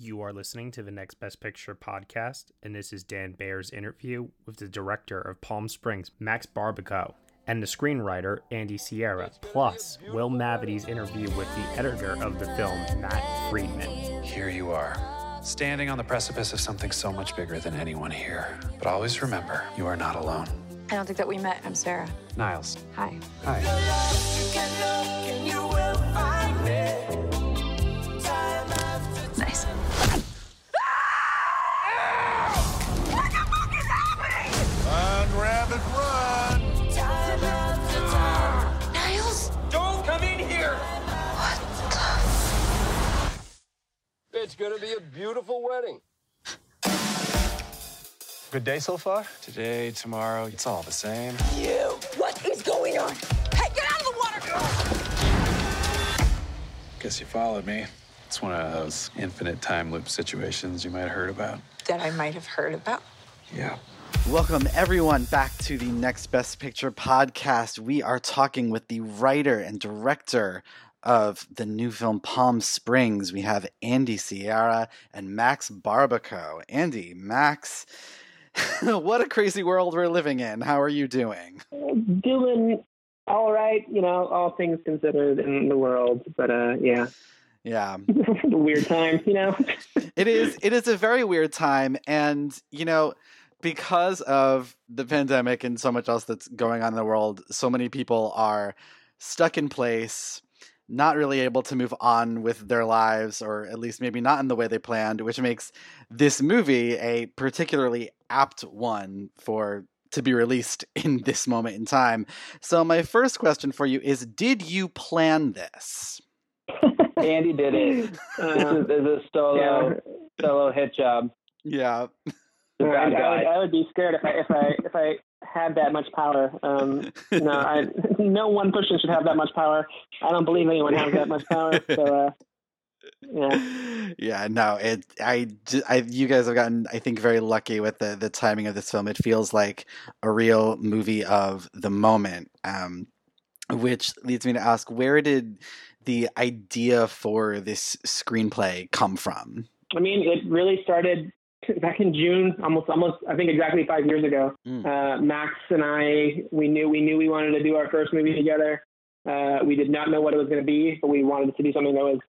You are listening to the Next Best Picture podcast, and this is Dan Bayer's interview with the director of Palm Springs, Max Barbakow, and the screenwriter, Andy Siara, plus Will Mavity's interview with the editor of the film, Matt Friedman. Here you are, standing on the precipice of something so much bigger than anyone here. But always remember, you are not alone. I don't think that we met. I'm Sarah. Niles. Hi. Hi. Nice. Run, rabbit, run! Niles? Don't come in here! What It's gonna be a beautiful wedding. Good day so far? Today, tomorrow, it's all the same. You! What is going on? Hey, get out of the water! Guess you followed me. It's one of those infinite time loop situations you might have heard about. That I might have heard about. Yeah. Welcome, everyone, back to the Next Best Picture podcast. We are talking with the writer and director of the new film Palm Springs. We have Andy Siara and Max Barbakow. Andy, Max, what a crazy world we're living in. How are you doing? doing all right, you know, all things considered in the world. But uh, yeah, Yeah. weird time, you know. it is it is a very weird time and you know because of the pandemic and so much else that's going on in the world so many people are stuck in place not really able to move on with their lives or at least maybe not in the way they planned which makes this movie a particularly apt one for to be released in this moment in time so my first question for you is did you plan this Andy did it. Uh, this is a solo solo hit job. yeah I, I, would, I would be scared if I if I if I had that much power. Um, no, I, no one person should have that much power. I don't believe anyone has that much power. So, uh, yeah. yeah no it I, j- I- you guys have gotten i think very lucky with the the timing of this film it feels like a real movie of the moment um which leads me to ask where did the idea for this screenplay come from I mean, it really started back in June, almost, almost, I think exactly five years ago. Uh, Max and I, we knew, we knew we wanted to do our first movie together. Uh, we did not know what it was going to be, but we wanted it to do something that was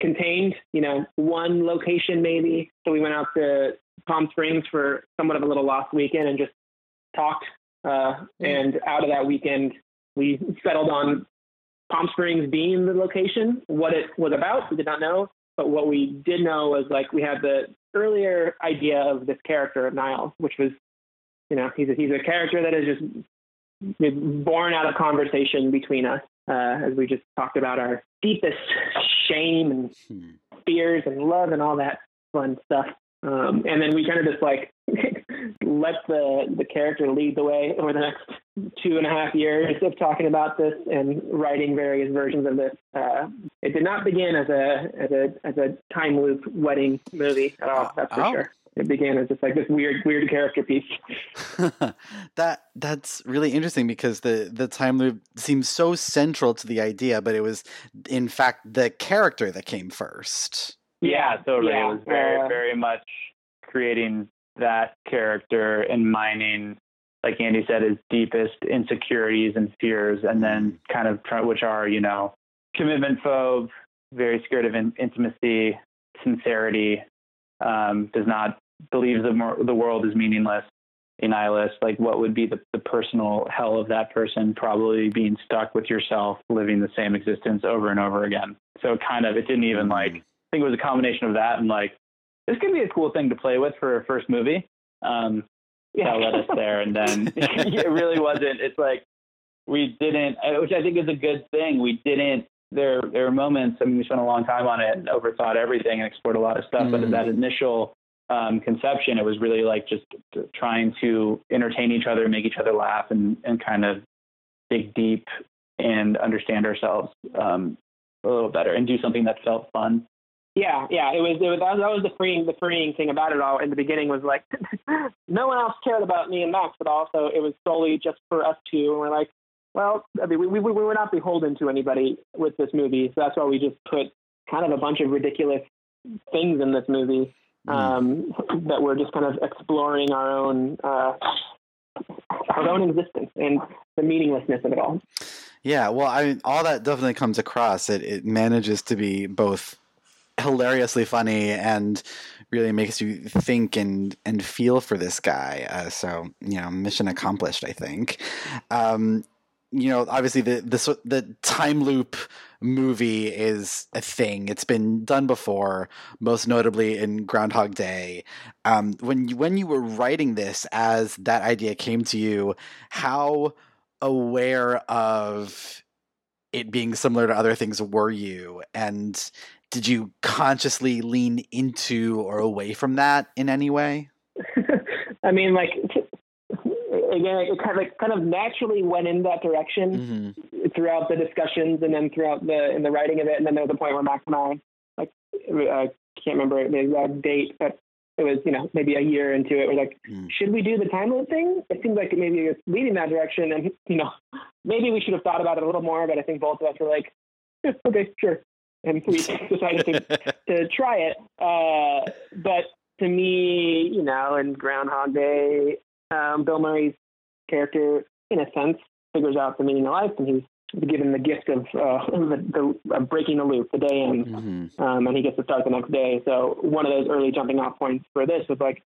contained, you know, one location maybe. So we went out to Palm Springs for somewhat of a little lost weekend and just talked. Uh, and out of that weekend, we settled on Palm Springs being the location. What it was about, we did not know. But what we did know was like we had the earlier idea of this character of Niles, which was, you know, he's a, he's a character that is just born out of conversation between us uh, as we just talked about our deepest shame and fears and love and all that fun stuff. Um, and then we kind of just like let the the character lead the way over the next two and a half years of talking about this and writing various versions of this. Uh, it did not begin as a as a as a time loop wedding movie at all. That's for Oh. sure. It began as just like this weird weird character piece. that that's really interesting because the the time loop seems so central to the idea but it was in fact the character that came first Yeah, totally. Yeah, It was very, uh, very much creating that character and mining, like Andy said, his deepest insecurities and fears, and then kind of try, which are, you know, commitment phobe, very scared of in, intimacy, sincerity, um, does not believes the the world is meaningless, a nihilist. Like, what would be the, the personal hell of that person? Probably being stuck with yourself, living the same existence over and over again. So kind of, it didn't even like. I think it was a combination of that and like, this could be a cool thing to play with for a first movie. Um, yeah. that led us there, and then it really wasn't. It's like we didn't, which I think is a good thing. We didn't. There, there were moments. I mean, we spent a long time on it and overthought everything and explored a lot of stuff. Mm. But that initial um, conception, it was really like just trying to entertain each other, make each other laugh, and and kind of dig deep and understand ourselves um, a little better and do something that felt fun. Yeah, yeah, it was. It was that was the freeing, the freeing thing about it all. In the beginning, was like no one else cared about me and Max, but also it was solely just for us two. And we're like, well, I mean, we we, we were not beholden to anybody with this movie, so that's why we just put kind of a bunch of ridiculous things in this movie mm. um, that we're just kind of exploring our own uh, our own existence and the meaninglessness of it all. Yeah, well, I mean, all that definitely comes across. It it manages to be both hilariously funny and really makes you think and and feel for this guy. Uh, so you know, mission accomplished. I think. Um, you know, obviously the the the time loop movie is a thing. It's been done before, most notably in Groundhog Day. Um, when you, when you were writing this, as that idea came to you, how aware of it being similar to other things were you? And did you consciously lean into or away from that in any way? I mean, like again, it kind of kind of naturally went in that direction mm-hmm. throughout the discussions, and then throughout the in the writing of it, and then there was a point where Max and I, like, I can't remember the exact date, but it was you know maybe a year into it. We're like, mm. should we do the time loop thing? It seems like maybe it's leading that direction, and you know, maybe we should have thought about it a little more. But I think both of us were like, yeah, okay, sure and we decided to, to try it. Uh, but to me, you know, in Groundhog Day, um, Bill Murray's character, in a sense, figures out the meaning of life, and he's given the gift of uh, the, the breaking the loop. The day ends, mm-hmm. um, and he gets to start the next day. So one of those early jumping off points for this was like,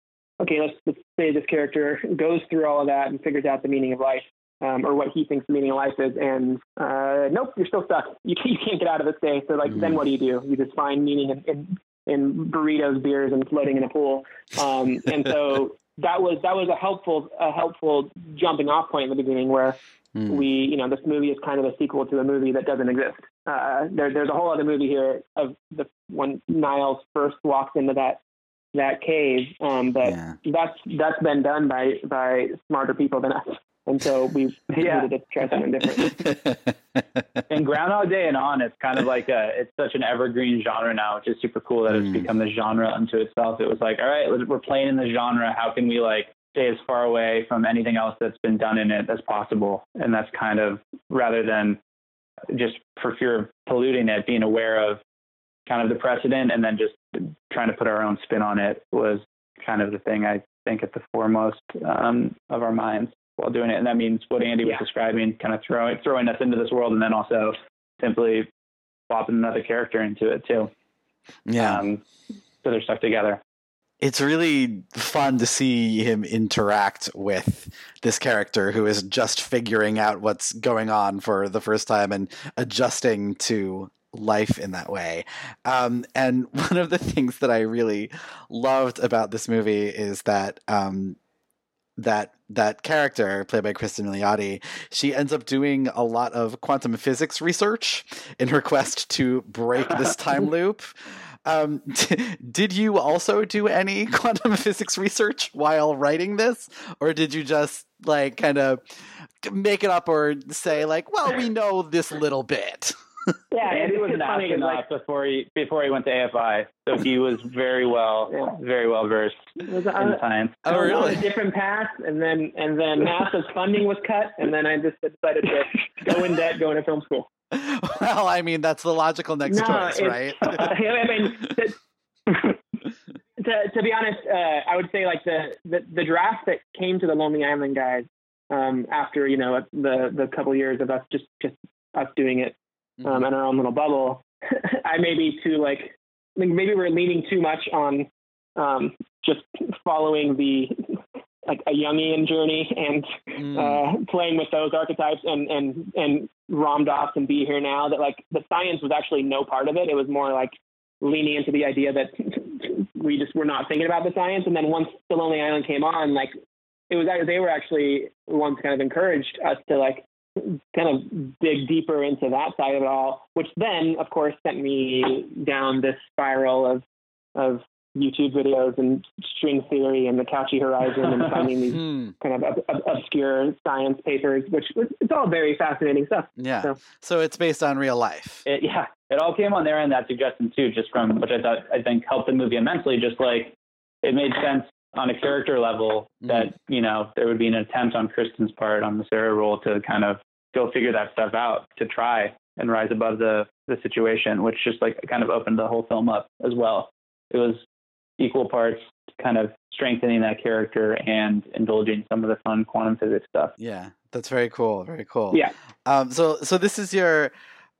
okay, let's, let's say this character goes through all of that and figures out the meaning of life um, or what he thinks the meaning of life is. And uh, nope, you're still stuck. You, you can't get out of this day. So like, mm. then what do you do? You just find meaning in, in, in burritos, beers, and floating in a pool. Um, and so that was that was a helpful a helpful jumping off point in the beginning where. Mm. We, you know, this movie is kind of a sequel to a movie that doesn't exist. Uh, there, there's a whole other movie here of the when Niles first walks into that that cave. Um, but yeah. that's that's been done by by smarter people than us and so we yeah. needed to try something different. In Groundhog Day and on, it's kind of like a it's such an evergreen genre now, which is super cool that mm. it's become the genre unto itself. It was like, all right, we're playing in the genre. How can we like stay as far away from anything else that's been done in it as possible? And that's kind of rather than just for fear of polluting it, being aware of kind of the precedent and then just trying to put our own spin on it was kind of the thing I think at the foremost um, of our minds while doing it. And that means what Andy was describing, kind of throwing throwing us into this world, and then also simply plopping another character into it too. Yeah. Um, so they're stuck together. It's really fun to see him interact with this character who is just figuring out what's going on for the first time and adjusting to life in that way. Um, and one of the things that I really loved about this movie is that um, that that character played by Kristen Milioti, she ends up doing a lot of quantum physics research in her quest to break this time loop. Um, did you also do any quantum physics research while writing this, or did you just like kind of make it up or say like, well, we know this little bit? Yeah, Andy was an astronaut like, before he before he went to AFI, so he was very well yeah. very well versed in science. Oh, really? On a different path, and then and then NASA's funding was cut, and then I just decided to go in debt, go into film school. Well, I mean that's the logical next no, choice, right? I mean, to, to, to be honest, uh, I would say like the, the the draft that came to the Lonely Island guys um, after you know the the couple years of us just just us doing it um, in our own little bubble. I may be too like think maybe we're leaning too much on um, just following the like a Jungian journey and mm. uh, playing with those archetypes and and and Ram Dass and Be Here Now. That like the science was actually no part of it. It was more like leaning into the idea that we just were not thinking about the science. And then once The Lonely Island came on, like it was they were actually the ones kind of encouraged us to like kind of dig deeper into that side of it all, which then of course sent me down this spiral of of YouTube videos and string theory and the Cauchy Horizon and finding these hmm. kind of ob- obscure science papers, which it's all very fascinating stuff. Yeah. So, so it's based on real life. It, yeah. It all came on there and that suggestion too, just from which I thought I think helped the movie immensely. Just like it made sense on a character level that you know there would be an attempt on Kristen's part on the Sarah role to kind of go figure that stuff out to try and rise above the the situation, which just like kind of opened the whole film up as well. It was equal parts kind of strengthening that character and indulging some of the fun quantum physics stuff. Yeah, that's very cool. Very cool. Yeah. Um. So so this is your,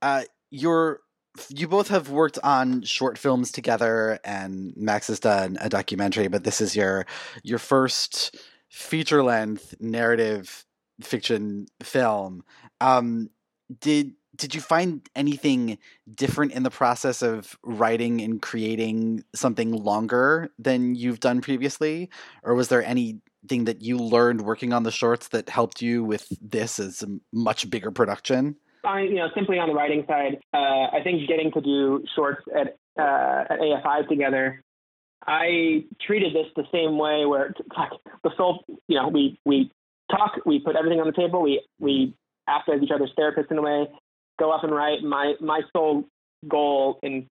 uh, your. You both have worked on short films together, and Max has done a documentary. But this is your your first feature length narrative fiction film. Um. Did did you find anything different in the process of writing and creating something longer than you've done previously or was there anything that you learned working on the shorts that helped you with this as a much bigger production I, you know, simply on the writing side, uh, I think getting to do shorts at uh, at AFI together, I treated this the same way. Where like the soul, you know, we we talk, we put everything on the table, we we act as each other's therapists in a way, go up and write. My my sole goal in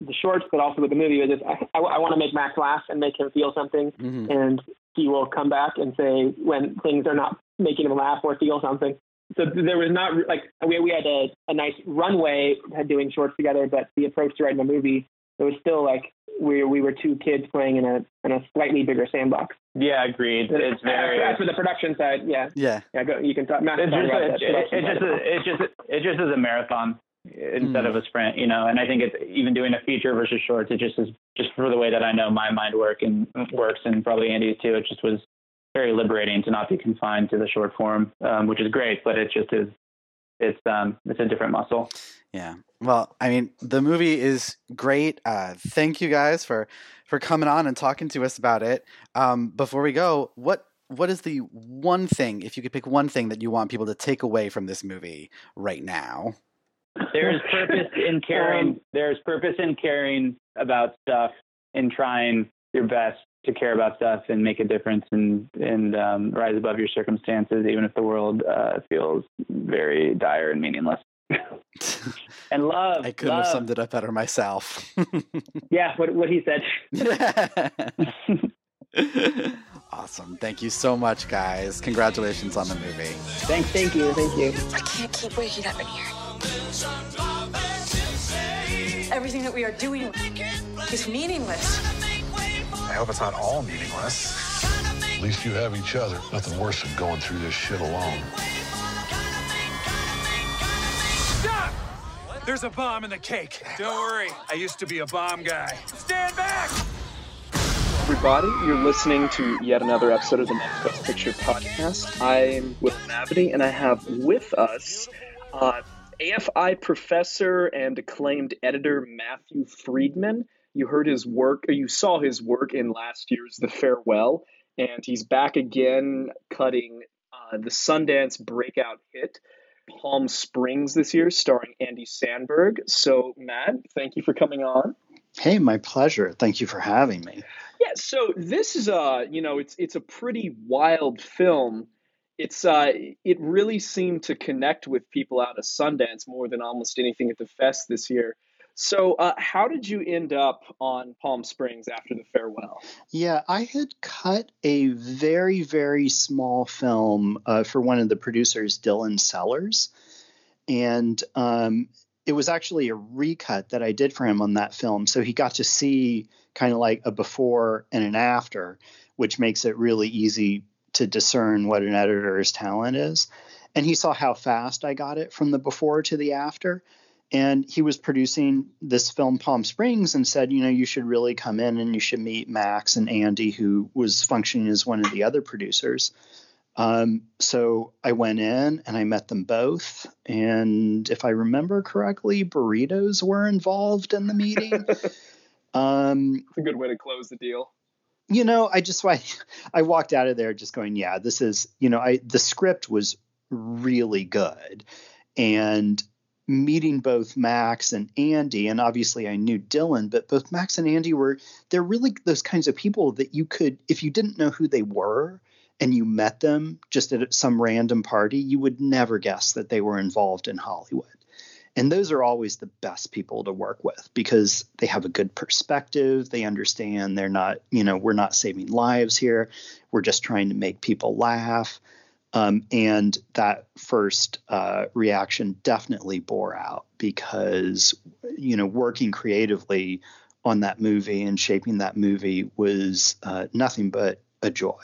the shorts, but also with the movie, is just I, I, I want to make Max laugh and make him feel something, mm-hmm. and he will come back and say when things are not making him laugh or feel something. So there was not like we we had a, a nice runway doing shorts together, but the approach to writing a movie it was still like we we were two kids playing in a in a slightly bigger sandbox. Yeah, agreed. It's very as for the production side. Yeah, yeah, yeah. Go, you can talk. Matt, it's, just a, it, it, just a, it just it just is a marathon instead mm. of a sprint, you know. And I think it's even doing a feature versus shorts. It just is just for the way that I know my mind work and works, and probably Andy's too. It just was very liberating to not be confined to the short form, um, which is great. But it just is it's um it's a different muscle. Yeah. Well, I mean, the movie is great. Uh, thank you guys for for coming on and talking to us about it. Um, before we go, what what is the one thing, if you could pick one thing that you want people to take away from this movie right now? There's purpose in caring. There's purpose in caring about stuff and trying your best to care about stuff and make a difference and and um, rise above your circumstances, even if the world uh, feels very dire and meaningless. and love. I couldn't love. have summed it up better myself. yeah, what what he said. awesome. Thank you so much, guys. Congratulations on the movie. Thanks. Thank you. Thank you. I can't keep waking up in here. Everything that we are doing is meaningless. I hope it's not all meaningless. At least you have each other. Nothing worse than going through this shit alone. Stop! There's a bomb in the cake. Don't worry, I used to be a bomb guy. Stand back! Everybody, you're listening to yet another episode of the Next Best Picture podcast. I'm Will Mavity, and I have with us uh, AFI professor and acclaimed editor Matthew Friedman. You heard his work, or you saw his work in last year's The Farewell, and he's back again cutting uh, the Sundance breakout hit Palm Springs this year, starring Andy Samberg. So, Matt, thank you for coming on. Hey, my pleasure. Thank you for having me. Yeah, so this is a you know it's it's a pretty wild film. It's uh it really seemed to connect with people out of Sundance more than almost anything at the fest this year. So, uh, how did you end up on Palm Springs after the farewell? Yeah, I had cut a very, very small film uh, for one of the producers, Dylan Sellers. And um, it was actually a recut that I did for him on that film. So he got to see kind of like a before and an after, which makes it really easy to discern what an editor's talent is. And he saw how fast I got it from the before to the after And he was producing this film, Palm Springs, and said, you know, you should really come in and you should meet Max and Andy, who was functioning as one of the other producers. Um, so I went in and I met them both. And if I remember correctly, burritos were involved in the meeting. um, it's a good way to close the deal. You know, I just I, I walked out of there just going, yeah, this is, you know, I the script was really good. And meeting both Max and Andy, and obviously I knew Dylan, but both Max and Andy were they're really those kinds of people that you could, if you didn't know who they were and you met them just at some random party, you would never guess that they were involved in Hollywood. And those are always the best people to work with because they have a good perspective. They understand they're not, you know, we're not saving lives here. We're just trying to make people laugh. Um, and that first uh, reaction definitely bore out because, you know, working creatively on that movie and shaping that movie was uh, nothing but a joy.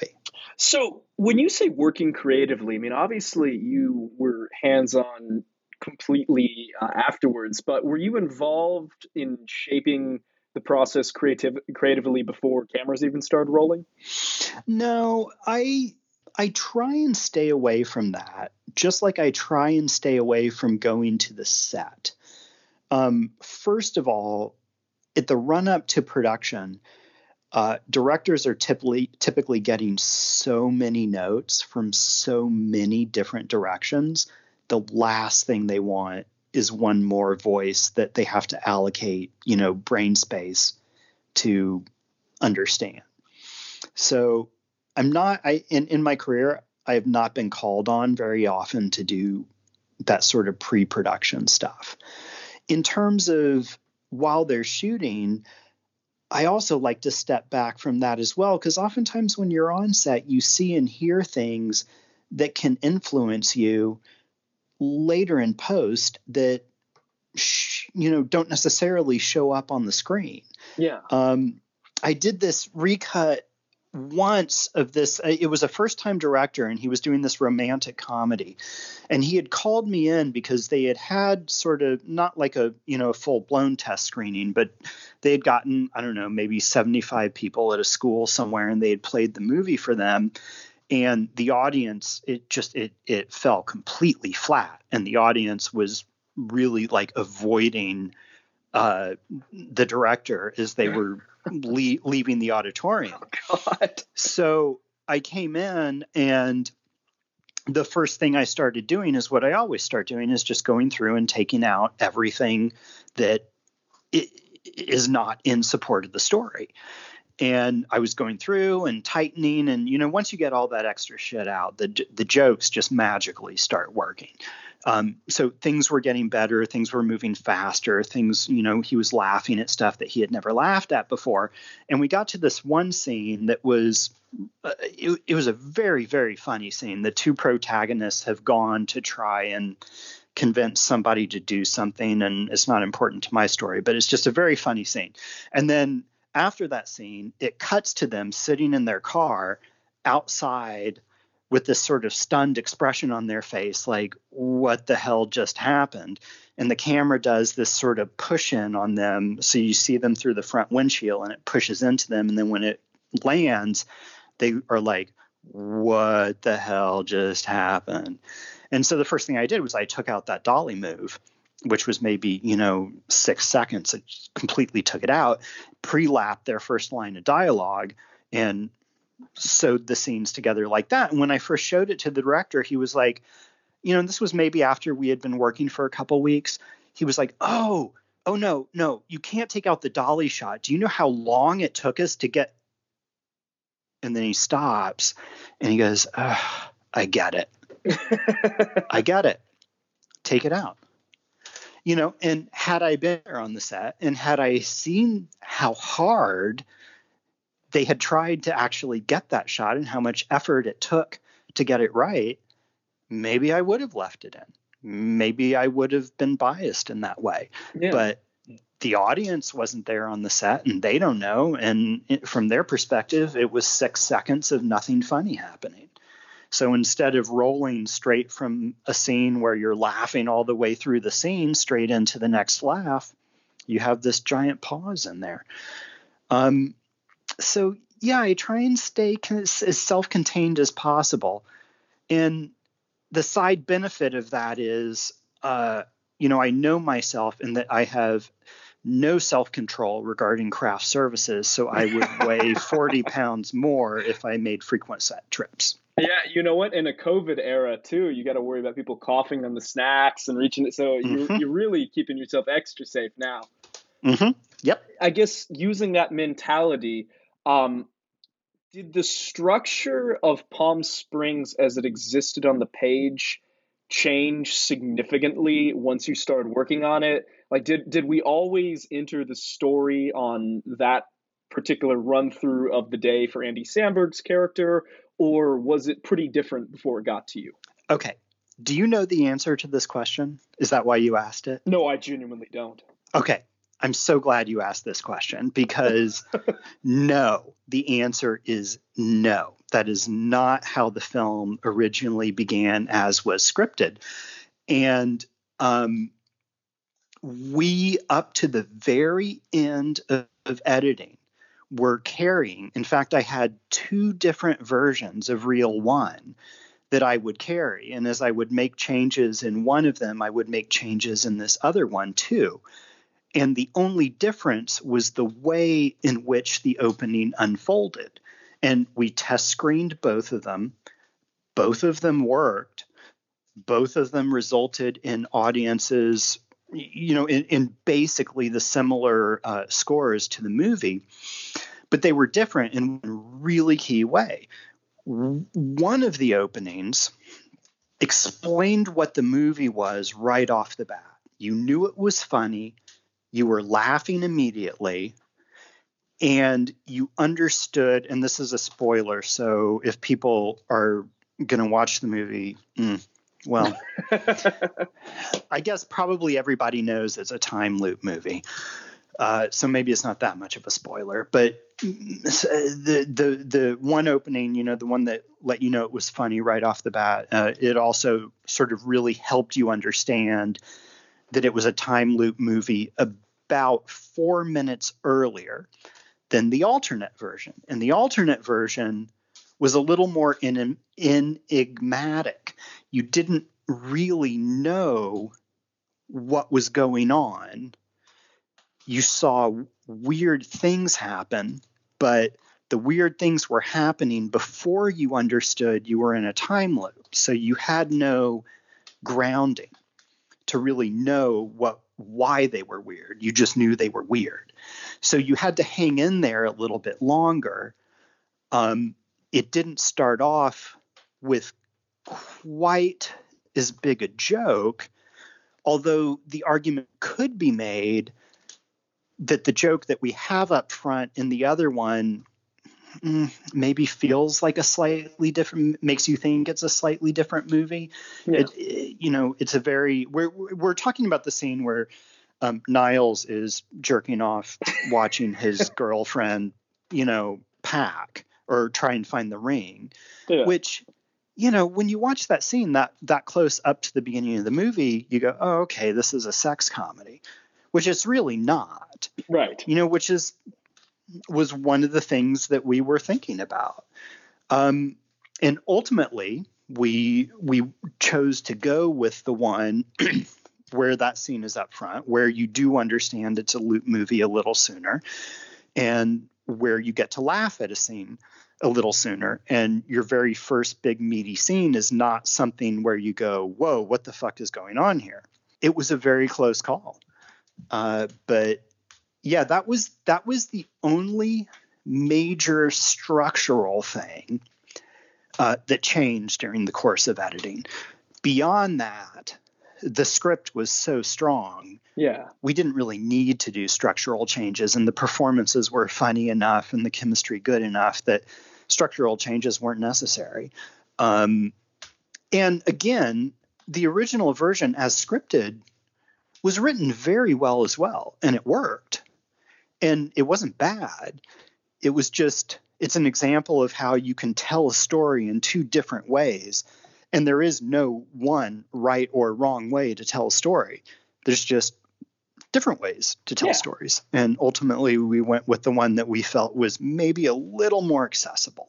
So, when you say working creatively, I mean, obviously you were hands on completely uh, afterwards, but were you involved in shaping the process creative creatively before cameras even started rolling? No, I I try and stay away from that, just like I try and stay away from going to the set. Um, first of all, at the run up to production, uh, directors are typically typically getting so many notes from so many different directions. The last thing they want is one more voice that they have to allocate, you know, brain space to understand. So I'm not I in, in my career I have not been called on very often to do that sort of pre-production stuff. In terms of while they're shooting, I also like to step back from that as well because oftentimes when you're on set, you see and hear things that can influence you later in post that sh- you know don't necessarily show up on the screen. Yeah. Um, I did this recut once of this uh, it was a first time director and he was doing this romantic comedy. And he had called me in because they had had sort of not like a you know a full blown test screening but they had gotten i don't know maybe 75 people at a school somewhere and they had played the movie for them. And the audience it just it it fell completely flat. And the audience was really like avoiding uh, the director as they were le- leaving the auditorium. Oh, God. So I came in and the first thing I started doing is what I always start doing is just going through and taking out everything that is not in support of the story. And I was going through and tightening, and you know, once you get all that extra shit out, the the jokes just magically start working. Um, so things were getting better, things were moving faster, things, you know, he was laughing at stuff that he had never laughed at before. And we got to this one scene that was, uh, it, it was a very, very funny scene. The two protagonists have gone to try and convince somebody to do something, and it's not important to my story, but it's just a very funny scene. And then after that scene, it cuts to them sitting in their car outside with this sort of stunned expression on their face, like, what the hell just happened? And the camera does this sort of push in on them. So you see them through the front windshield and it pushes into them. And then when it lands, they are like, what the hell just happened? And so the first thing I did was I took out that dolly move, which was maybe, you know, six seconds. It completely took it out, pre lapped their first line of dialogue, and sewed the scenes together like that. And when I first showed it to the director, he was like, you know, this was maybe after we had been working for a couple weeks. He was like, oh, oh no, no, you can't take out the dolly shot. Do you know how long it took us to get? And then he stops and he goes, I get it. I get it. Take it out. You know, and had I been there on the set and had I seen how hard they had tried to actually get that shot and how much effort it took to get it right, maybe I would have left it in. Maybe I would have been biased in that way. Yeah. But the audience wasn't there on the set and they don't know. And it, from their perspective, it was six seconds of nothing funny happening. So instead of rolling straight from a scene where you're laughing all the way through the scene straight into the next laugh, you have this giant pause in there. Um, so yeah, I try and stay as self-contained as possible, and the side benefit of that is, uh, you know, I know myself and that I have no self control regarding craft services, so I would weigh 40 pounds more if I made frequent set trips. Yeah, you know what? In a COVID era too, you got to worry about people coughing on the snacks and reaching it. So mm-hmm. you're, you're really keeping yourself extra safe now. Mm-hmm. Yep. I guess using that mentality, um, did the structure of Palm Springs as it existed on the page change significantly once you started working on it? Like, did did we always enter the story on that particular run through of the day for Andy Samberg's character, or was it pretty different before it got to you? Okay. Do you know the answer to this question? Is that why you asked it? No, I genuinely don't. Okay. I'm so glad you asked this question because no, the answer is no. That is not how the film originally began as was scripted. And um, we, up to the very end of, of editing, were carrying. In fact, I had two different versions of Reel One that I would carry. And as I would make changes in one of them, I would make changes in this other one too. And the only difference was the way in which the opening unfolded. And we test screened both of them. Both of them worked. Both of them resulted in audiences, you know, in, in basically the similar uh, scores to the movie, but they were different in a really key way. One of the openings explained what the movie was right off the bat. You knew it was funny you were laughing immediately and you understood and this is a spoiler so if people are going to watch the movie mm, well i guess probably everybody knows it's a time loop movie. Uh, so maybe it's not that much of a spoiler but the the the one opening you know the one that let you know it was funny right off the bat uh, it also sort of really helped you understand that it was a time loop movie about four minutes earlier than the alternate version. And the alternate version was a little more en- enigmatic. You didn't really know what was going on. You saw weird things happen, but the weird things were happening before you understood you were in a time loop. So you had no grounding to really know what why they were weird. You just knew they were weird. So you had to hang in there a little bit longer. Um, it didn't start off with quite as big a joke, although the argument could be made that the joke that we have up front in the other one maybe feels like a slightly different makes you think it's a slightly different movie yeah. it, it, you know it's a very we're we're talking about the scene where um, niles is jerking off watching his girlfriend you know pack or try and find the ring yeah. which you know when you watch that scene that that close up to the beginning of the movie you go oh okay this is a sex comedy which it's really not right you know which is was one of the things that we were thinking about. Um, and ultimately, we we chose to go with the one where that scene is up front, where you do understand it's a loop movie a little sooner, and where you get to laugh at a scene a little sooner. And your very first big meaty scene is not something where you go, "Whoa, what the fuck is going on here?" It was a very close call, uh, but yeah, that was that was the only major structural thing uh, that changed during the course of editing. Beyond that, the script was so strong. Yeah. We didn't really need to do structural changes, and the performances were funny enough and the chemistry good enough that structural changes weren't necessary. Um, and again, the original version, as scripted, was written very well as well, and it worked and it wasn't bad. It was just it's an example of how you can tell a story in two different ways. And there is no one right or wrong way to tell a story. There's just different ways to tell Yeah. stories. And ultimately, we went with the one that we felt was maybe a little more accessible.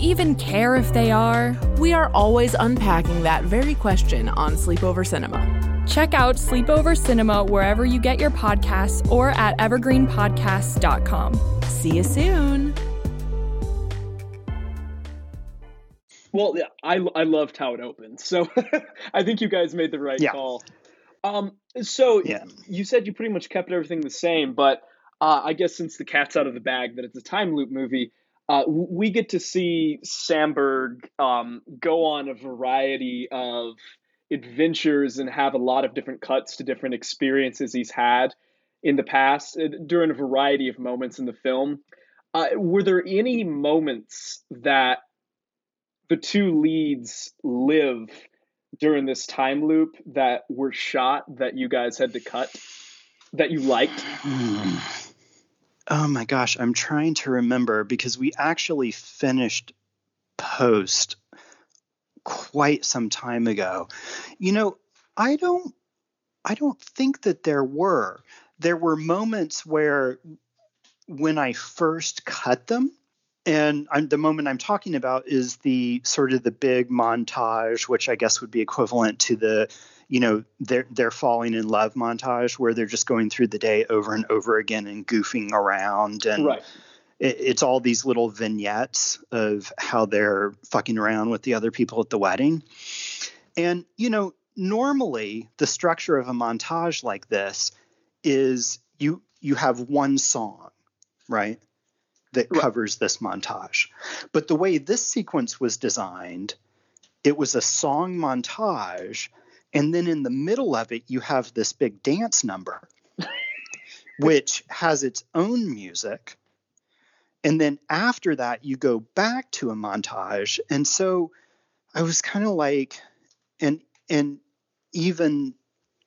even care if they are? We are always unpacking that very question on Sleepover Cinema. Check out Sleepover Cinema wherever you get your podcasts or at evergreenpodcasts.com. See you soon. Well, yeah, I I loved how it opened, so I think you guys made the right Yeah. call. Um, so Yeah. you said you pretty much kept everything the same, but uh, I guess since the cat's out of the bag that it's a time loop movie, uh, we get to see Samberg um, go on a variety of adventures and have a lot of different cuts to different experiences he's had in the past uh, during a variety of moments in the film. Uh, were there any moments that the two leads live during this time loop that were shot that you guys had to cut that you liked? Oh my gosh, I'm trying to remember because we actually finished post quite some time ago. You know, I don't I don't think that there were. There were moments where when I first cut them and I'm, the moment I'm talking about is the sort of the big montage, which I guess would be equivalent to the, you know, they're they're falling in love montage, where they're just going through the day over and over again and goofing around, and Right. it, it's all these little vignettes of how they're fucking around with the other people at the wedding, and you know, normally the structure of a montage like this is you you have one song, right? that covers this montage. But the way this sequence was designed, it was a song montage, and then in the middle of it, you have this big dance number, which has its own music. And then after that, you go back to a montage. And so I was kind of like, and and even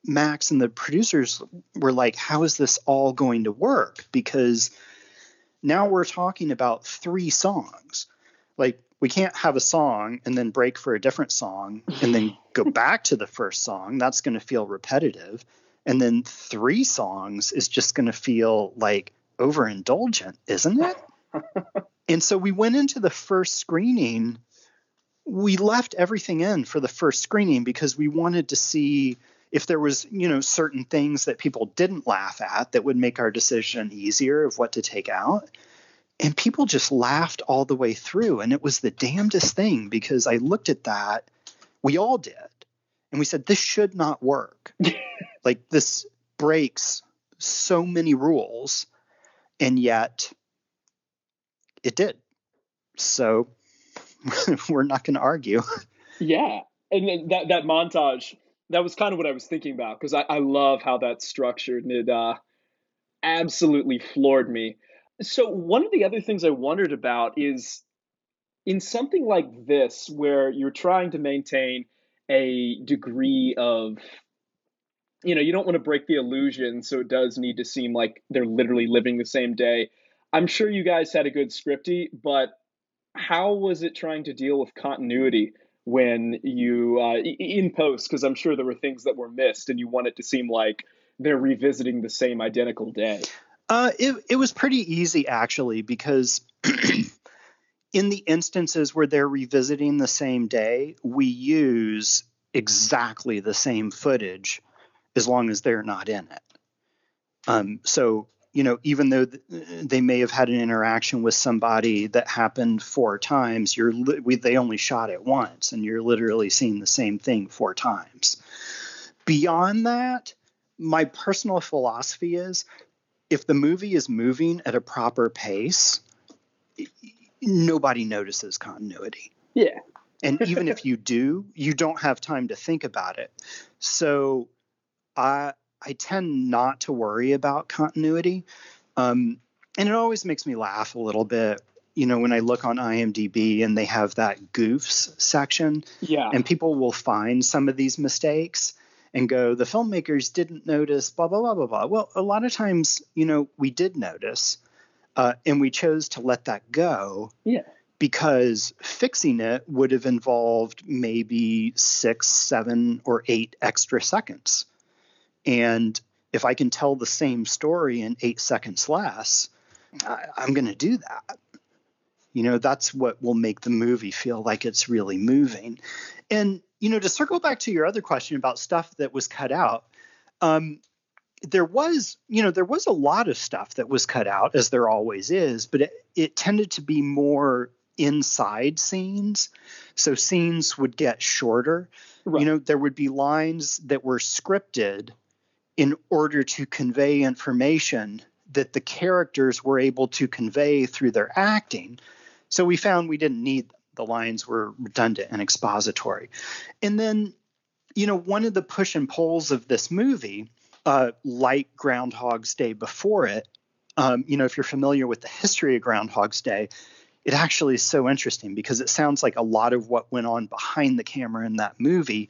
Max and the producers were like, how is this all going to work? Because now we're talking about three songs. Like we can't have a song and then break for a different song and then go back to the first song. That's going to feel repetitive. And then three songs is just going to feel like overindulgent, isn't it? and so we went into the first screening. We left everything in for the first screening because we wanted to see if there was, you know, certain things that people didn't laugh at that would make our decision easier of what to take out. And people just laughed all the way through. And it was the damnedest thing because I looked at that, we all did, and we said, this should not work. like, this breaks so many rules, and yet it did. So we're not going to argue. Yeah, and that that montage that was kind of what I was thinking about because I, I love how that's structured and it uh, absolutely floored me. So one of the other things I wondered about is in something like this where you're trying to maintain a degree of you know you don't want to break the illusion so it does need to seem like they're literally living the same day. I'm sure you guys had a good scripty but how was it trying to deal with continuity when you uh, in post? Because i'm sure there were things that were missed and you want it to seem like they're revisiting the same identical day Uh, it it was pretty easy actually because in the instances where they're revisiting the same day, we use exactly the same footage as long as they're not in it. Um, so you know, even though they may have had an interaction with somebody that happened four times, you're li- we, they only shot it once, and you're literally seeing the same thing four times. Beyond that, my personal philosophy is if the movie is moving at a proper pace, nobody notices continuity. Yeah. and even if you do, you don't have time to think about it. So I I tend not to worry about continuity. Um, and it always makes me laugh a little bit, you know, when I look on IMDb and they have that goofs section. Yeah. And people will find some of these mistakes and go, the filmmakers didn't notice, blah, blah, blah, blah, blah. Well, a lot of times, you know, we did notice uh, and we chose to let that go. Yeah. Because fixing it would have involved maybe six, seven, or eight extra seconds. And if I can tell the same story in eight seconds less, I, I'm going to do that. You know, that's what will make the movie feel like it's really moving. And, you know, to circle back to your other question about stuff that was cut out, um, there was, you know, there was a lot of stuff that was cut out, as there always is, but it, it tended to be more inside scenes. So scenes would get shorter. Right. You know, there would be lines that were scripted in order to convey information that the characters were able to convey through their acting. So we found we didn't need. The lines were redundant and expository. And then, you know, one of the push and pulls of this movie, uh, like Groundhog's Day before it, um, you know, if you're familiar with the history of Groundhog's Day, it actually is so interesting because it sounds like a lot of what went on behind the camera in that movie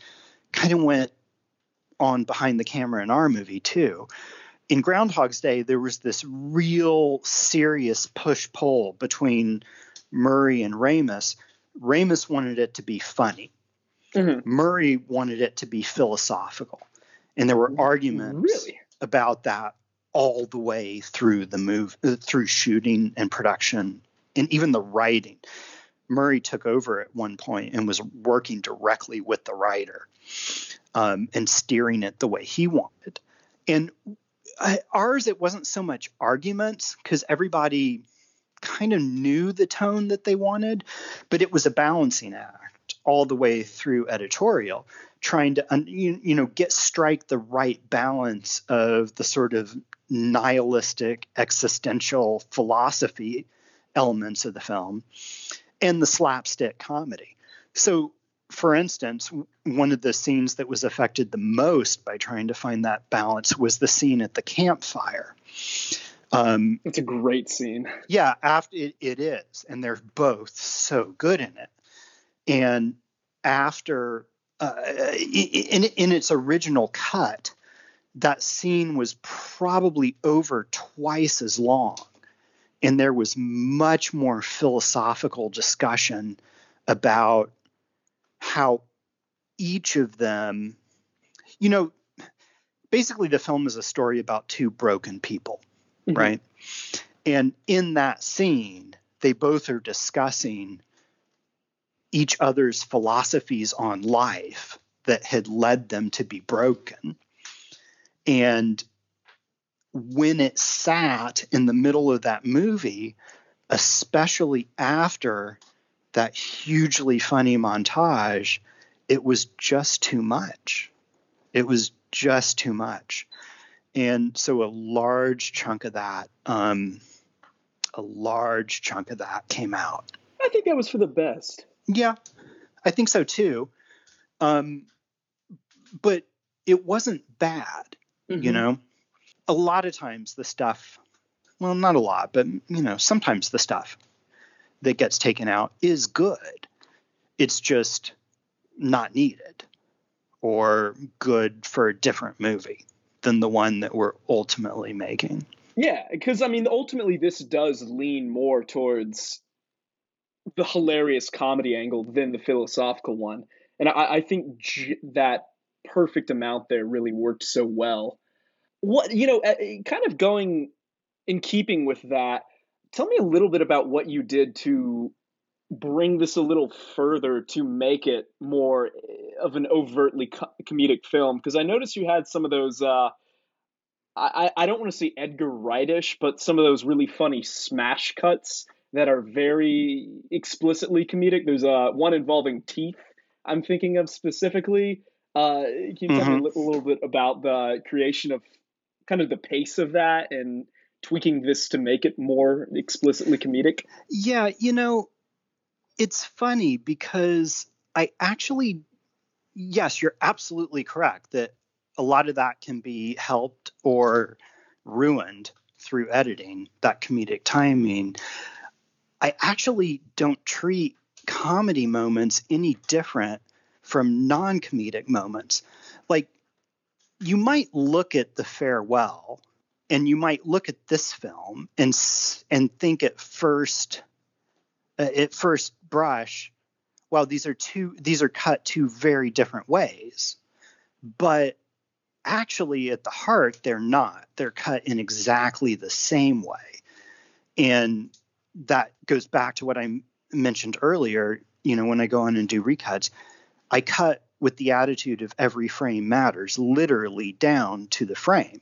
kind of went on behind the camera in our movie too. In Groundhog's Day, there was this real serious push pull between Murray and Ramis. Ramis wanted it to be funny. Mm-hmm. Murray wanted it to be philosophical. And there were arguments really? about that all the way through the move uh, through shooting and production and even the writing. Murray took over at one point and was working directly with the writer um, and steering it the way he wanted. And uh, ours, it wasn't so much arguments because everybody kind of knew the tone that they wanted, but it was a balancing act all the way through editorial, trying to you, know get strike the right balance of the sort of nihilistic existential philosophy elements of the film and the slapstick comedy. So for instance, one of the scenes that was affected the most by trying to find that balance was the scene at the campfire. Um, it's a great scene. Yeah, after it, it is, and they're both so good in it. And after, uh, in in its original cut, that scene was probably over twice as long, and there was much more philosophical discussion about how each of them, you know, basically the film is a story about two broken people, mm-hmm. right? And in that scene, they both are discussing each other's philosophies on life that had led them to be broken. And when it sat in the middle of that movie, especially after that hugely funny montage, it was just too much. It was just too much. And so a large chunk of that, um, a large chunk of that came out. I think that was for the best. Yeah, I think so too. Um, but it wasn't bad, mm-hmm. you know? A lot of times the stuff, well, not a lot, but, you know, sometimes the stuff that gets taken out is good. It's just not needed or good for a different movie than the one that we're ultimately making. Yeah, because I mean, ultimately, this does lean more towards the hilarious comedy angle than the philosophical one, and I, I think j- that perfect amount there really worked so well. What you know, eh, eh, kind of going in keeping with that, tell me a little bit about what you did to bring this a little further to make it more of an overtly co- comedic film because I noticed you had some of those. Uh, I I don't want to say Edgar Wrightish, but some of those really funny smash cuts that are very explicitly comedic. There's uh, one involving teeth. I'm thinking of specifically. Uh, can you mm-hmm. tell me mm-hmm. a little bit about the creation of kind of the pace of that and tweaking this to make it more explicitly comedic? Yeah, you know, it's funny because I actually, yes, you're absolutely correct that a lot of that can be helped or ruined through editing, that comedic timing. I actually don't treat comedy moments any different from non comedic moments. Like, you might look at the farewell and you might look at this film and and think at first uh, at first brush well these are two these are cut two very different ways but actually at the heart they're not. They're cut in exactly the same way. And that goes back to what i mentioned earlier you know when i go on and do recuts i cut with the attitude of every frame matters literally down to the frame.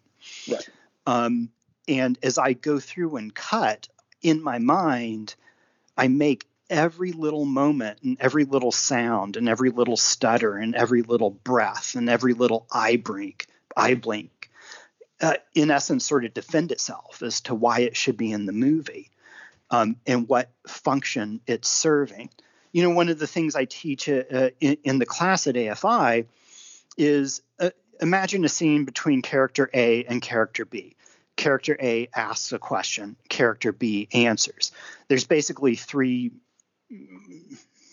Right. Um, and as i go through and cut in my mind i make every little moment and every little sound and every little stutter and every little breath and every little eye blink eye blink uh, in essence sort of defend itself as to why it should be in the movie um, and what function it's serving you know one of the things i teach uh, in, in, the class at afi is uh, imagine a scene between character a and character b character A asks a question, character B answers. There's basically three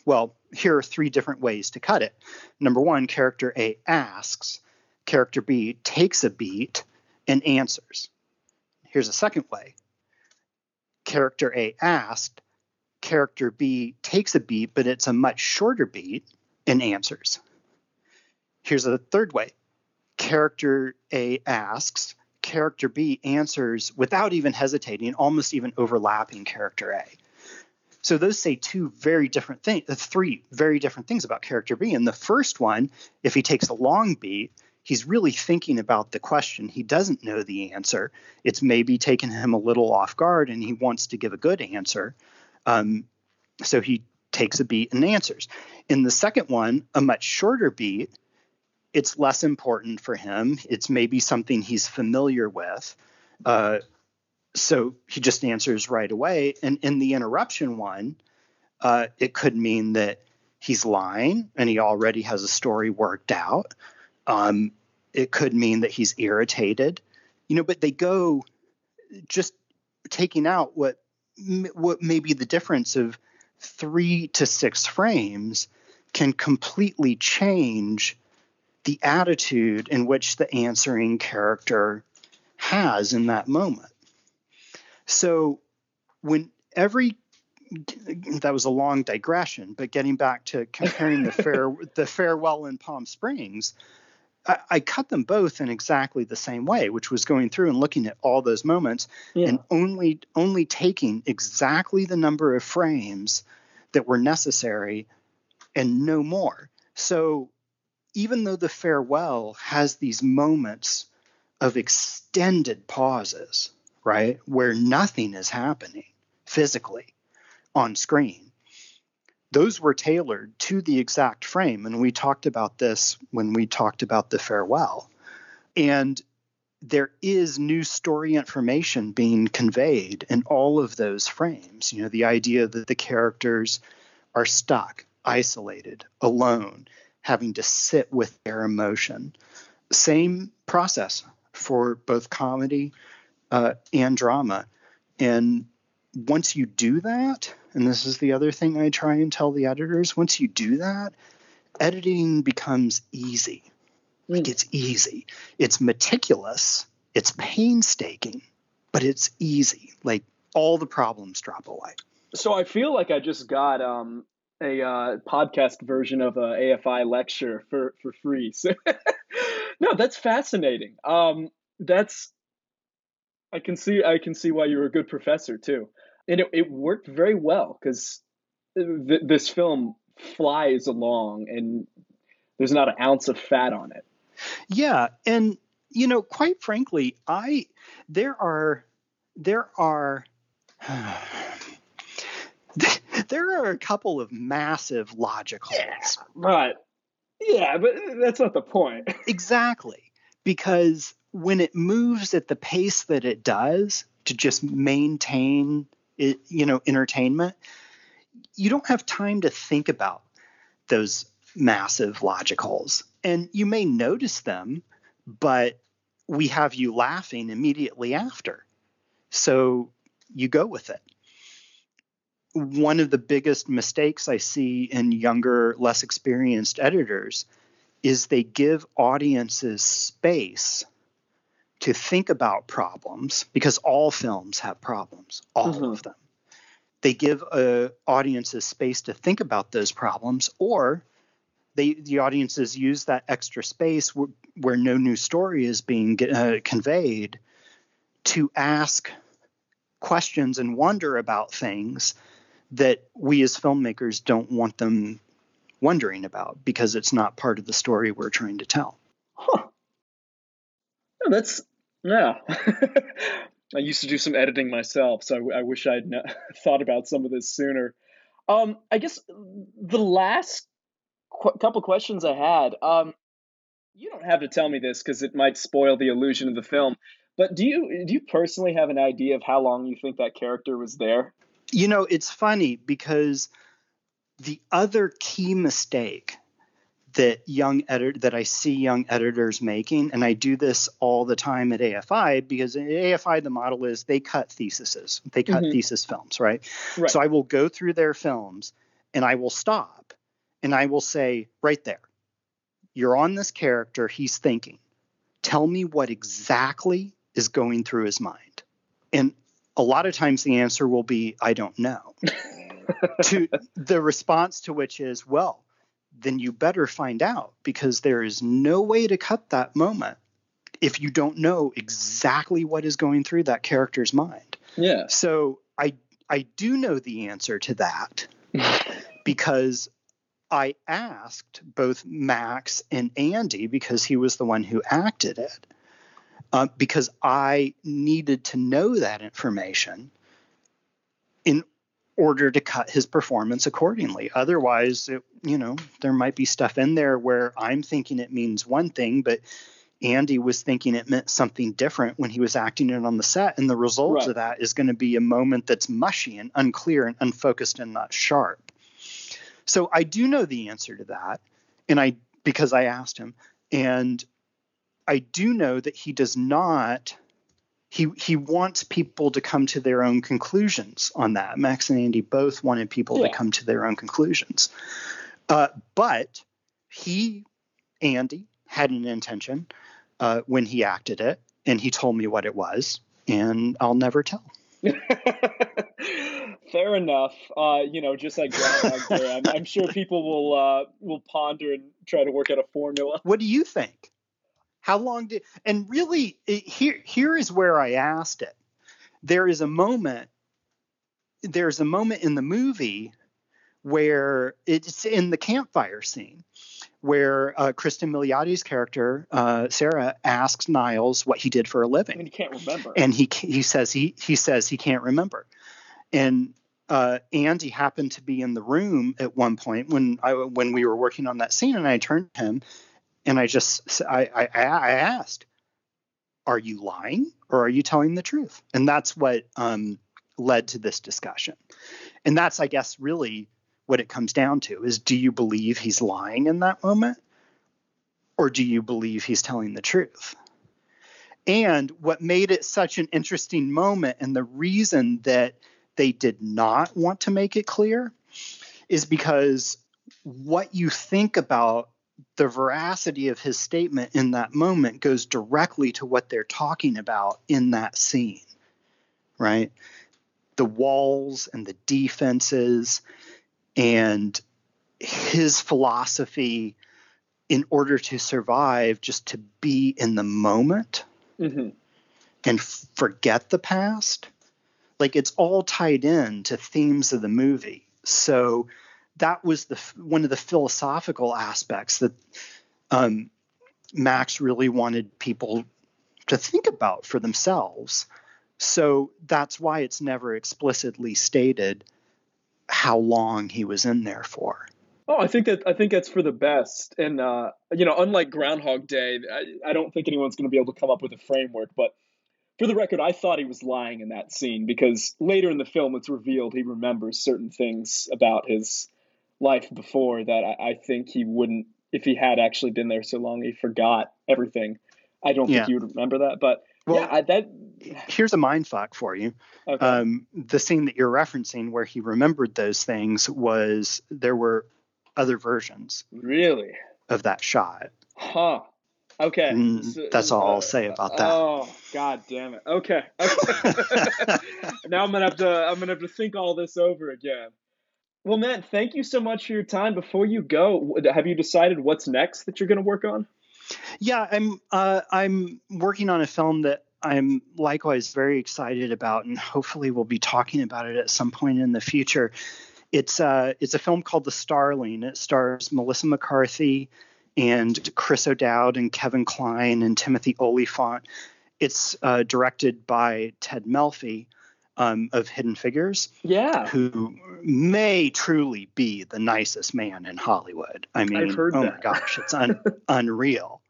well, here are three different ways to cut it. Number one, character A asks, character B takes a beat and answers. Here's a second way character A asked, character B takes a beat, but it's a much shorter beat and answers. Here's a third way character A asks, character B answers without even hesitating, almost even overlapping character A. So those say two very different things, uh, three very different things about character B. And the first one, if he takes a long beat, he's really thinking about the question. He doesn't know the answer. It's maybe taken him a little off guard and he wants to give a good answer. Um, so he takes a beat and answers. In the second one, a much shorter beat, it's less important for him. It's maybe something he's familiar with. Uh, so he just answers right away. And in the interruption one, uh, it could mean that he's lying and he already has a story worked out. Um, it could mean that he's irritated, you know. But they go just taking out what what may be the difference of three to six frames can completely change the attitude in which the answering character has in that moment. So when every that was a long digression, but getting back to comparing the fair the farewell in Palm Springs, I, I, cut them both in exactly the same way, which was going through and looking at all those moments yeah. and only only taking exactly the number of frames that were necessary and no more. So even though the farewell has these moments of extended pauses, right? Where nothing is happening physically on screen. Those were tailored to the exact frame. And we talked about this when we talked about the farewell. And there is new story information being conveyed in all of those frames. You know, the idea that the characters are stuck, isolated, alone, having to sit with their emotion. Same process for both comedy uh, and drama. And once you do that, and this is the other thing I try and tell the editors, once you do that, editing becomes easy. Like it's easy. It's meticulous, it's painstaking, but it's easy. Like all the problems drop away. So I feel like I just got um, a uh, podcast version of a AFI lecture for for free. So no, that's fascinating. Um, that's I can see I can see why you were a good professor too, and it, it worked very well because th- this film flies along and there's not an ounce of fat on it. Yeah, and you know, quite frankly, I there are there are there are a couple of massive logic holes. Yeah, right. Yeah, but that's not the point. exactly. Because when it moves at the pace that it does to just maintain it, you know, entertainment, you don't have time to think about those massive logic holes. And you may notice them, but we have you laughing immediately after. So you go with it. One of the biggest mistakes I see in younger, less experienced editors is they give audiences space to think about problems because all films have problems, all mm-hmm. of them. They give uh, audiences space to think about those problems, or they the audiences use that extra space where, where no new story is being uh, conveyed to ask questions and wonder about things that we as filmmakers don't want them wondering about because it's not part of the story we're trying to tell. Huh. Yeah, that's yeah. I used to do some editing myself, so I, I wish I'd thought about some of this sooner. Um, I guess the last qu- couple questions I had. Um, you don't have to tell me this because it might spoil the illusion of the film. But do you do you personally have an idea of how long you think that character was there? You know, it's funny because the other key mistake that young editor that I see young editors making, and I do this all the time at AFI because at AFI the model is they cut theses, they cut mm-hmm. thesis films, right? right? So I will go through their films and I will stop and I will say, right there, you're on this character, he's thinking. Tell me what exactly is going through his mind. And a lot of times the answer will be, I don't know. to the response to which is, well, then you better find out because there is no way to cut that moment if you don't know exactly what is going through that character's mind. Yeah. So I I do know the answer to that because I asked both Max and Andy because he was the one who acted it. Uh, because I needed to know that information in order to cut his performance accordingly. Otherwise, it, you know, there might be stuff in there where I'm thinking it means one thing, but Andy was thinking it meant something different when he was acting it on the set. And the result right. of that is going to be a moment that's mushy and unclear and unfocused and not sharp. So I do know the answer to that. And I, because I asked him, and I do know that he does not he he wants people to come to their own conclusions on that. Max and Andy both wanted people yeah. to come to their own conclusions. Uh, but he, Andy, had an intention uh, when he acted it, and he told me what it was, and I'll never tell. Fair enough. Uh, you know, just like I'm, I'm, sure people will uh, will ponder and try to work out a formula. What do you think? How long did and really it, here here is where I asked it. There is a moment there's a moment in the movie where it's in the campfire scene where uh, Cristin Milioti's character uh, Sarah asks Niles what he did for a living. And he can't remember. And he he says he he says he can't remember. And uh, Andy happened to be in the room at one point when I when we were working on that scene, and I turned to him and I just I, I, I asked, "Are you lying or are you telling the truth?" And that's what um, led to this discussion. And that's, I guess, really what it comes down to: is do you believe he's lying in that moment, or do you believe he's telling the truth? And what made it such an interesting moment, and the reason that they did not want to make it clear, is because what you think about the veracity of his statement in that moment goes directly to what they're talking about in that scene, right? The walls and the defenses and his philosophy in order to survive, just to be in the moment. Mm-hmm. and forget the past. Like it's all tied in to themes of the movie. So that was the one of the philosophical aspects that um, Max really wanted people to think about for themselves. So that's why it's never explicitly stated how long he was in there for. Oh, I think that I think that's for the best. And uh, you know, unlike Groundhog Day, I, I don't think anyone's going to be able to come up with a framework. But for the record, I thought he was lying in that scene because later in the film, it's revealed he remembers certain things about his life before that I, I think he wouldn't if he had actually been there so long. He forgot everything. I don't Yeah. think he would remember that. But Well, yeah, I, that Here's a mind fuck for you. Okay. Um, the scene that you're referencing where he remembered those things was there were other versions really, of that shot. huh? Okay, Mm, So- that's all I'll say about that. Oh god damn it. Okay. okay. now I'm gonna have to I'm gonna have to think all this over again. Well, Matt, thank you so much for your time. Before you go, have you decided what's next that you're gonna work on? Yeah, I'm uh, I'm working on a film that I'm likewise very excited about, and hopefully we'll be talking about it at some point in the future. It's uh, it's a film called The Starling. It stars Melissa McCarthy and Chris O'Dowd and Kevin Kline and Timothy Olyphant. It's uh, directed by Ted Melfi um, of Hidden Figures. Yeah. Who may truly be the nicest man in Hollywood. I mean, oh that. my gosh, it's un- unreal.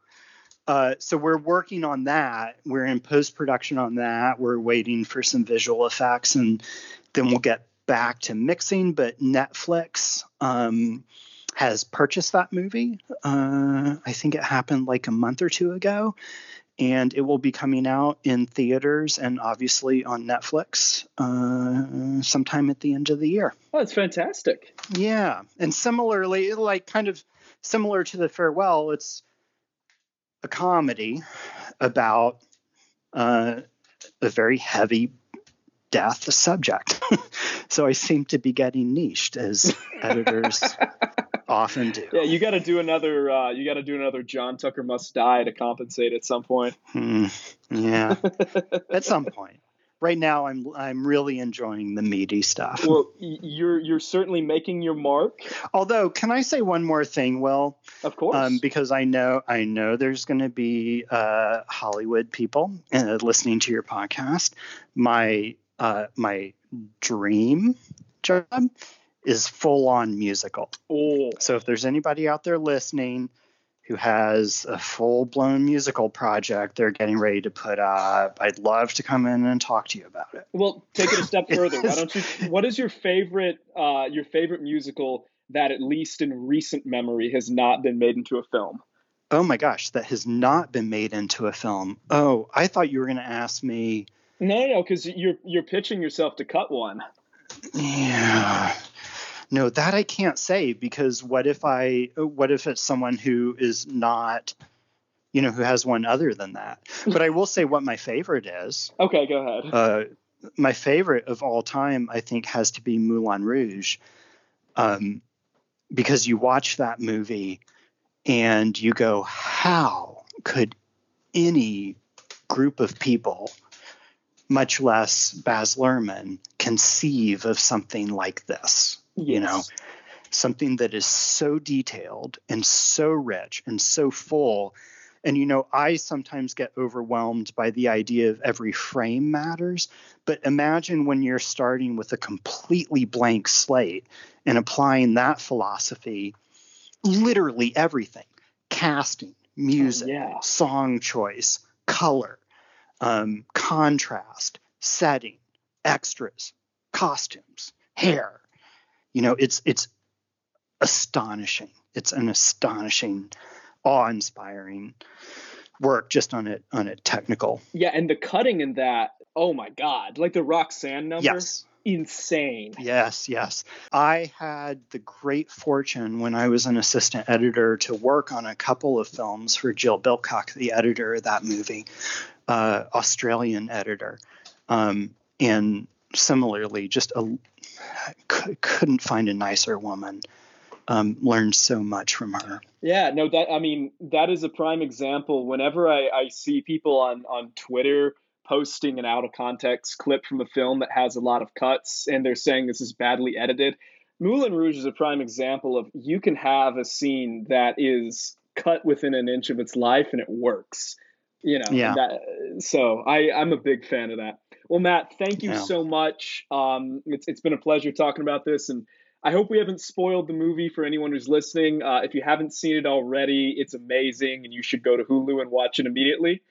Uh, so we're working on that. We're in post production on that. We're waiting for some visual effects, and then we'll get back to mixing. But Netflix um, has purchased that movie. Uh, I think it happened like a month or two ago, and it will be coming out in theaters and obviously on Netflix uh, sometime at the end of the year. Oh, that's fantastic. Yeah, and similarly, like kind of similar to the farewell, it's a comedy about uh, a very heavy death subject. so I seem to be getting niched as editors often do. Yeah, you got to do another. Uh, you got to do another. John Tucker must die to compensate at some point. Hmm, yeah, at some point. Right now, I'm I'm really enjoying the meaty stuff. Well, you're you're certainly making your mark. Although, can I say one more thing? Well, of course, um, because I know I know there's going to be uh, Hollywood people uh, listening to your podcast. My uh, my dream job is full on musical. Oh. So if there's anybody out there listening who has a full blown musical project they're getting ready to put up, I'd love to come in and talk to you about it. Well, take it a step further. Why don't you? What is your favorite uh, your favorite musical that, at least in recent memory, has not been made into a film? Oh my gosh, that has not been made into a film. Oh, I thought you were going to ask me. No, no, no, because you're you're pitching yourself to cut one. Yeah. No, that I can't say because what if I what if it's someone who is not you know who has one other than that. But I will say what my favorite is. Okay, go ahead. Uh my favorite of all time I think has to be Moulin Rouge. Um because you watch that movie and you go how could any group of people much less Baz Luhrmann, conceive of something like this. You know, something that is so detailed and so rich and so full. And, you know, I sometimes get overwhelmed by the idea of every frame matters. But imagine when you're starting with a completely blank slate and applying that philosophy, literally everything casting, music, song choice, color, um, contrast, setting, extras, costumes, hair. You know, it's it's astonishing. It's an astonishing, awe-inspiring work just on it on a technical. Yeah, and the cutting in that, oh my god, like the Roxanne number, Yes. insane. Yes, yes. I had the great fortune when I was an assistant editor to work on a couple of films for Jill Bilcock, the editor of that movie, uh, Australian editor. Um, and similarly, just a, c- couldn't find a nicer woman. Um, learned so much from her. Yeah, no, that I mean that is a prime example. Whenever I, I see people on on Twitter posting an out of context clip from a film that has a lot of cuts and they're saying this is badly edited. Moulin Rouge is a prime example of you can have a scene that is cut within an inch of its life and it works. You know, Yeah. that, so I, I'm a big fan of that. Well, Matt, thank you Yeah. so much. Um, it's, it's been a pleasure talking about this, and I hope we haven't spoiled the movie for anyone who's listening. Uh, if you haven't seen it already, it's amazing, and you should go to Hulu and watch it immediately.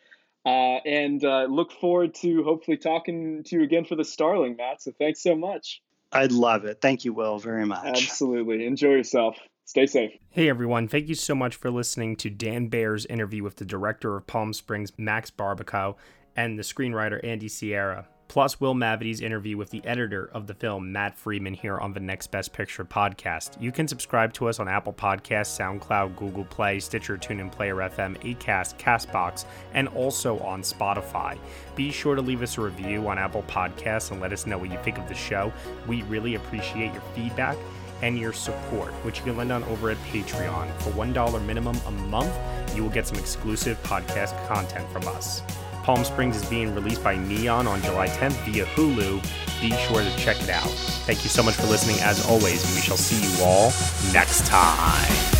Uh, and uh, look forward to hopefully talking to you again for the Starling, Matt. So thanks so much. I'd love it. Thank you, Will, very much. Absolutely. Enjoy yourself. Stay safe. Hey everyone, thank you so much for listening to Dan Baer's interview with the director of Palm Springs, Max Barbakow, and the screenwriter Andy Siara, plus Will Mavity's interview with the editor of the film, Matt Friedman, here on the Next Best Picture podcast. You can subscribe to us on Apple Podcasts, SoundCloud, Google Play, Stitcher, TuneIn, Player FM, Acast, Castbox, and also on Spotify. Be sure to leave us a review on Apple Podcasts and let us know what you think of the show. We really appreciate your feedback and your support, which you can lend on over at Patreon. For $1 minimum a month, you will get some exclusive podcast content from us. Palm Springs is being released by Neon on July 10th via Hulu. Be sure to check it out. Thank you so much for listening as always, and we shall see you all next time.